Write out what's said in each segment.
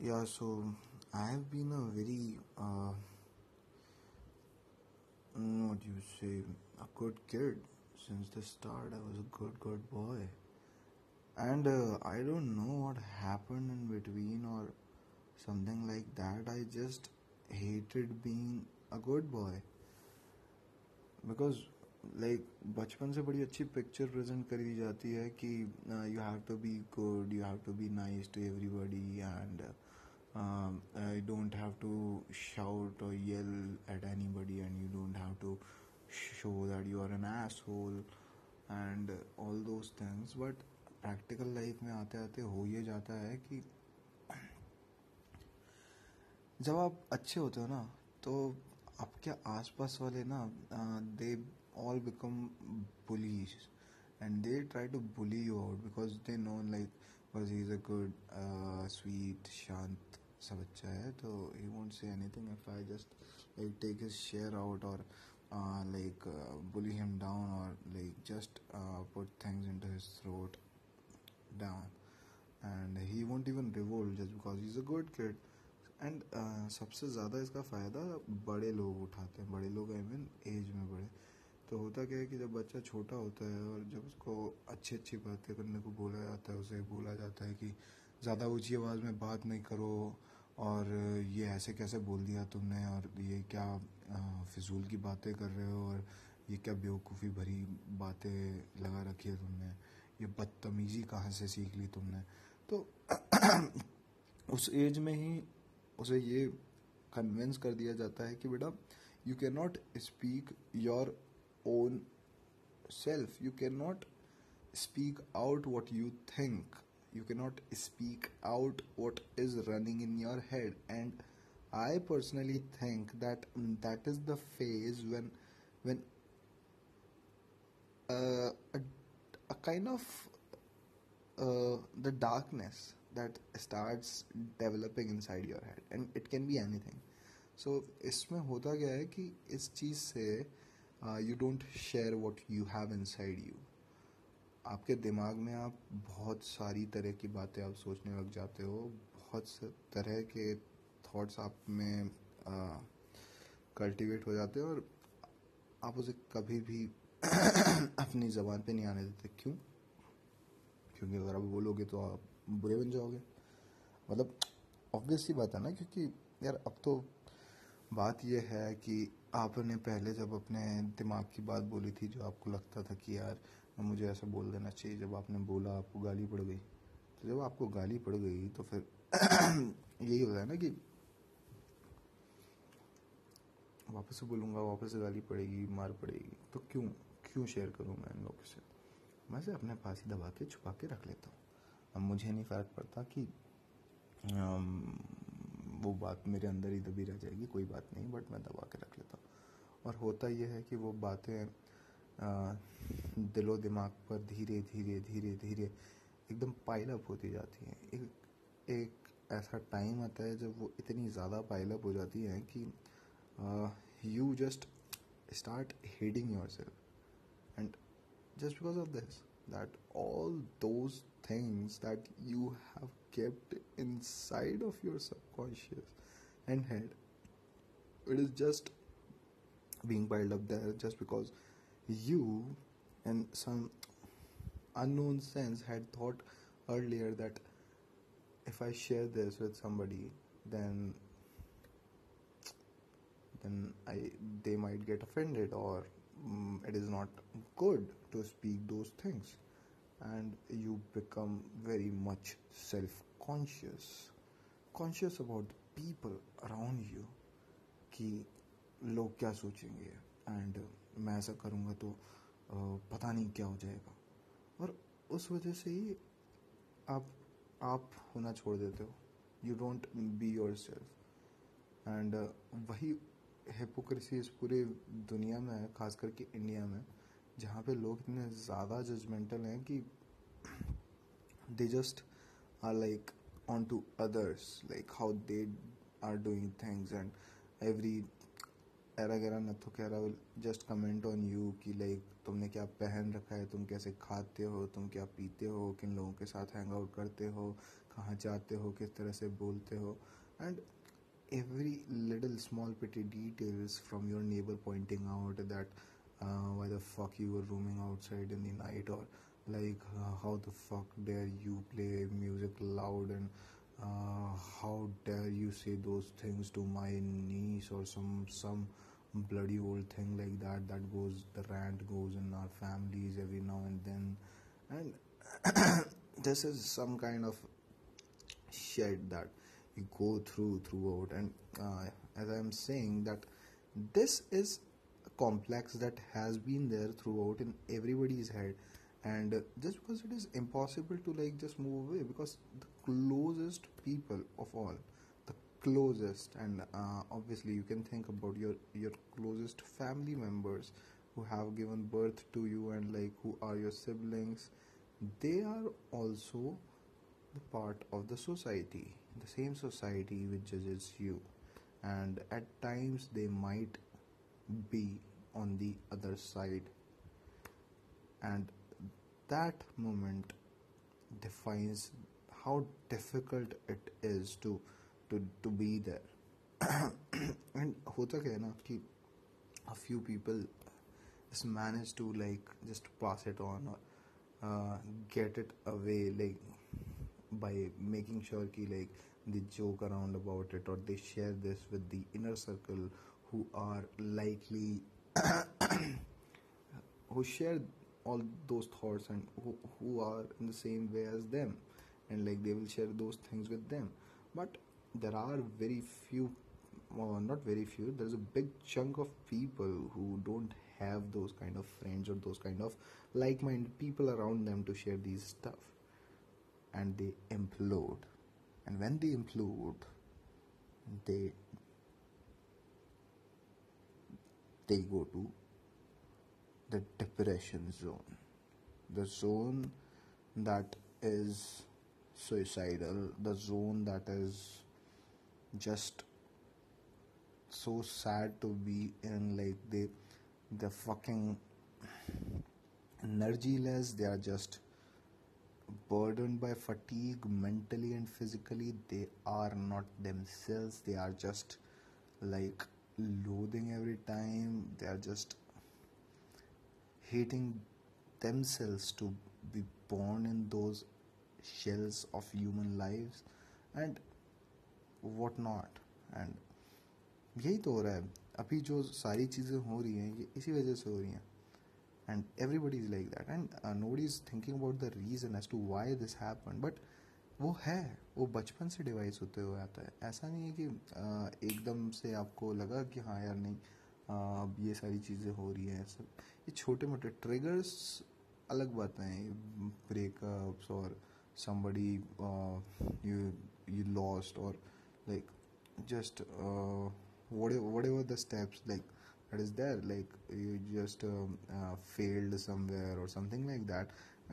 Yeah, so I have been a very, uh, mm, what do you say, a good kid since the start. I was a good, good boy. And uh, I don't know what happened in between or something like that. I just hated being a good boy. Because like बचपन से बड़ी अच्छी picture present करी जाती है कि you have to be good you have to be nice to everybody and you don't have to shout or yell at anybody and you don't have to show that you are an asshole and all those things but practical life में आते आते हो ये जाता है कि जब आप अच्छे होते हो ना तो आपके आसपास वाले ना they all become bullies and they try to bully you out because they know like he is a good sweet शांत सा बच्चा है तो he won't say anything if I just like take his share out और like bully him down और like just put things into his throat down and he won't even revolt just because he's a good kid. And सबसे ज़्यादा इसका फ़ायदा बड़े लोग उठाते हैं। बड़े लोग आई मीन एज में बड़े। तो होता क्या है कि जब बच्चा छोटा होता है और जब उसको अच्छी अच्छी बातें करने को बोला जाता है, उसे बोला जाता है कि ज़्यादा ऊँची आवाज़ में बात नहीं करो और ये ऐसे कैसे बोल दिया तुमने और ये क्या फिजूल की बातें कर रहे हो और ये क्या बेवकूफ़ी भरी बातें लगा रखी है तुमने? ये बदतमीज़ी कहाँ से सीख ली तुमने? तो उस एज में ही उसे ये कन्विंस कर दिया जाता है कि बेटा you cannot speak your own self you cannot speak out what you think you cannot speak out what is running in your head and i personally think that mm, that is the phase when when uh, a, a kind of uh, the darkness that starts developing inside your head and it can be anything so इसमें होता क्या है कि इस चीज़ से you don't share what you have inside you आपके दिमाग में आप बहुत सारी तरह की बातें आप सोचने लग जाते हो, बहुत तरह के थॉट्स आप में कल्टीवेट हो जाते हैं और आप उसे कभी भी अपनी ज़बान पे नहीं आने देते। क्यों? क्योंकि अगर आप बोलोगे तो आप बुरे बन जाओगे। मतलब ऑब्वियस सी बात है ना, क्योंकि यार अब तो बात यह है कि आपने पहले जब अपने दिमाग की बात बोली थी, जो आपको लगता था कि यार मुझे ऐसा बोल देना चाहिए, जब आपने बोला आपको गाली पड़ गई तो जब आपको गाली पड़ गई तो फिर यही होता है ना कि वापस से बोलूँगा, वापस से गाली पड़ेगी, मार पड़ेगी तो क्यों क्यों शेयर करूँ मैं इन लोगों से? मैं से अपने पास ही दबा के, छुपा के रख लेता हूँ। अब मुझे नहीं फ़र्क पड़ता कि वो बात मेरे अंदर ही दबी रह जाएगी, कोई बात नहीं बट मैं दबा के रख लेता हूँ। और होता यह है कि वो बातें दिलो दिमाग पर धीरे धीरे धीरे धीरे एकदम पाइल अप होती जाती हैं। एक एक ऐसा टाइम आता है जब वो इतनी ज़्यादा पाइल अप हो जाती हैं कि you just start heading yourself and just because of this that all those things that you have kept inside of your subconscious and head it is just being piled up there just because you in some unknown sense had thought earlier that if i share this with somebody then then I they might get offended or um, it is not good to speak those things and you become very much self-conscious conscious about the people around you कि लोग क्या सोचेंगे and मैं ऐसा करूँगा तो पता नहीं क्या हो जाएगा। और उस वजह से ही आप आप होना छोड़ देते हो। You don't be yourself and वही हिपोक्रेसी इस पूरे दुनिया में है खास करके इंडिया में, जहाँ पे लोग इतने ज़्यादा जजमेंटल हैं कि they just are like on to others like how they are doing things and every era गैरा नथु Khaira will just comment on you कि लाइक तुमने क्या पहन रखा है, तुम कैसे खाते हो, तुम क्या पीते हो, किन लोगों के साथ हैंग आउट करते हो, कहाँ जाते हो, किस तरह से बोलते हो। And every little small petty details from your neighbour pointing out that why the fuck you are roaming outside in the night और like how the fuck dare you play music loud and how dare you say those things to my niece or some some bloody old thing like that that goes the rant goes in our families every now and then. And this is some kind of shit that you go through throughout. And uh, as i'm saying that this is a complex that has been there throughout in everybody's head. And just because it is impossible to like just move away because the closest people of all closest and uh, obviously you can think about your your closest family members who have given birth to you and like who are your siblings. They are also the part of the society, the same society which judges you, and at times they might be on the other side, and that moment defines how difficult it is to to to be there. And hota kya hai na ki a few people just manage to like just pass it on or uh, get it away like by making sure ki like they joke around about it or they share this with the inner circle who are likely who share all those thoughts and who, who are in the same way as them. And like they will share those things with them. But there are very few well, not very few there's a big chunk of people who don't have those kind of friends or those kind of like-minded people around them to share these stuff. And they implode. And when they implode they they go to the depression zone. The zone that is suicidal the zone that is just so sad to be in like they they're fucking energyless they are just burdened by fatigue mentally and physically. They are not themselves. They are just like loathing every time. They are just hating themselves to be born in those shells of human lives. And what not and यही तो हो रहा है। अभी जो सारी चीज़ें हो रही हैं ये इसी वजह से हो रही हैं। And everybody is like that and nobody is thinking about the reason as to why this happen but वो है। वो बचपन से डिवाइस होते हुए आता है। ऐसा नहीं है कि uh, एकदम से आपको लगा कि हाँ यार नहीं uh, अब ये सारी चीज़ें हो रही हैं। सब ये छोटे मोटे ट्रिगर्स अलग बातें ब्रेकअप्स और समबडी यू यू लॉस्ट और uh, like just uh, whatever whatever the steps like that is there like you just um, uh, failed somewhere or something like that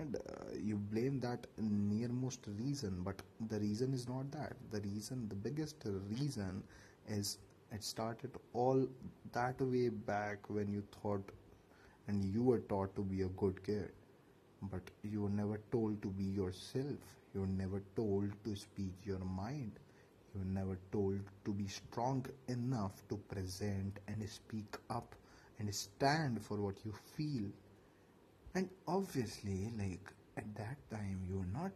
and uh, you blame that nearmost reason but the reason is not that. The reason the biggest reason is it started all that way back when you thought and you were taught to be a good kid but you were never told to be yourself. You were never told to speak your mind you were never told to be strong enough to present and speak up and stand for what you feel. And obviously, like at that time, you're not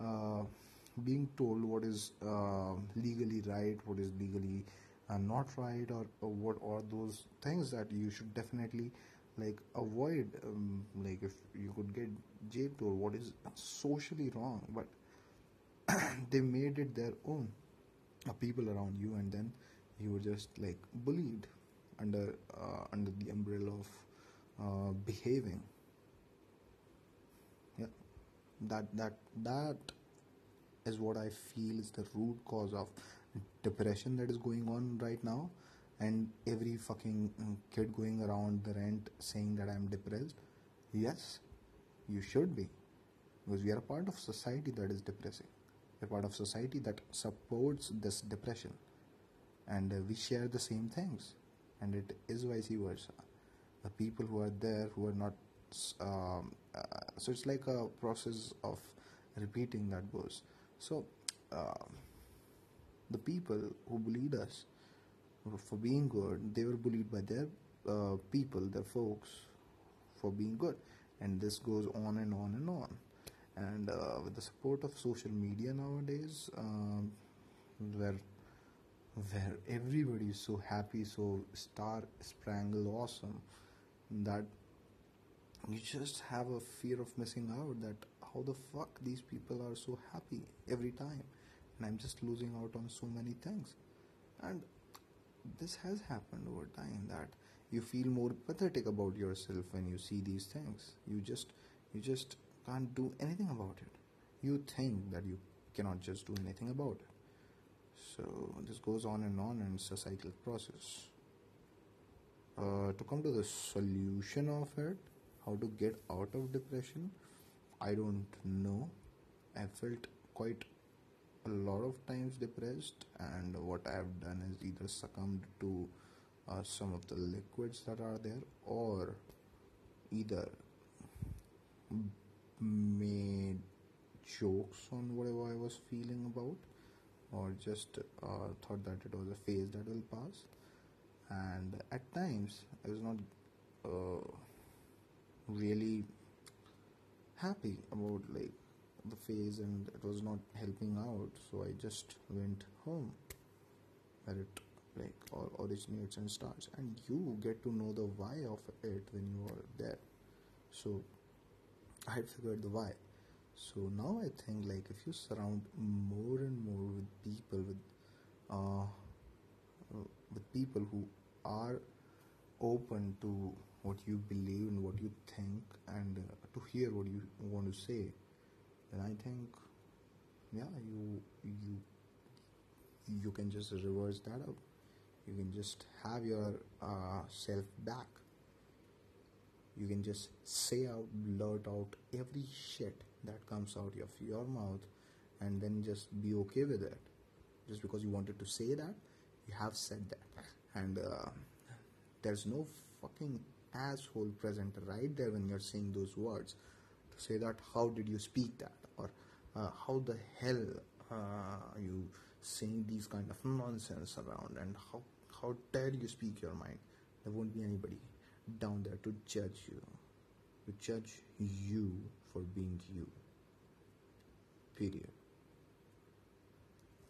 uh, being told what is uh, legally right, what is legally uh, not right, or, or what are those things that you should definitely like avoid. Um, like if you could get jailed or what is socially wrong, but they made it their own people around you and then you were just like bullied under uh, under the umbrella of uh, behaving. Yeah. That that that is what i feel is the root cause of depression that is going on right now and every fucking mm, kid going around the rent saying that i'm depressed. Yes you should be because we are a part of society that is depressing a part of society that supports this depression and uh, we share the same things and it is vice versa the people who are there who are not Um, uh, so it's like a process of repeating that verse. So uh, the people who bullied us for being good, they were bullied by their uh, people, their folks, for being good, and this goes on and on and on. And uh, with the support of social media nowadays, um, where where everybody is so happy, so star sprangle awesome, that you just have a fear of missing out. That how the fuck these people are so happy every time, and I'm just losing out on so many things, and this has happened over time that you feel more pathetic about yourself when you see these things you just you just can't do anything about it. You think that you cannot just do anything about it. So this goes on and on and it's a cyclic process. Uh, to come to the solution of it how to get out of depression i don't know. I felt quite a lot of times depressed and what i have done is either succumbed to uh, some of the liquids that are there or either jokes on whatever i was feeling about or just uh, thought that it was a phase that will pass. And at times i was not uh, really happy about like the phase and it was not helping out so i just went home. Where it like all originates and starts. And you get to know the why of it when you are there. So i had figured the why so now i think like if you surround more and more with people with uh, with people who are open to what you believe and what you think and uh, to hear what you want to say then i think yeah you you you can just reverse that up. You can just have your uh, self back you can just say out blurt out every shit that comes out of your mouth and then just be okay with it. Just because you wanted to say that you have said that. And uh, there's no fucking asshole present right there when you're saying those words. To say that how did you speak that? Or uh, how the hell uh, are you saying these kind of nonsense around? And how how dare you speak your mind? There won't be anybody down there to judge you to judge you for being you period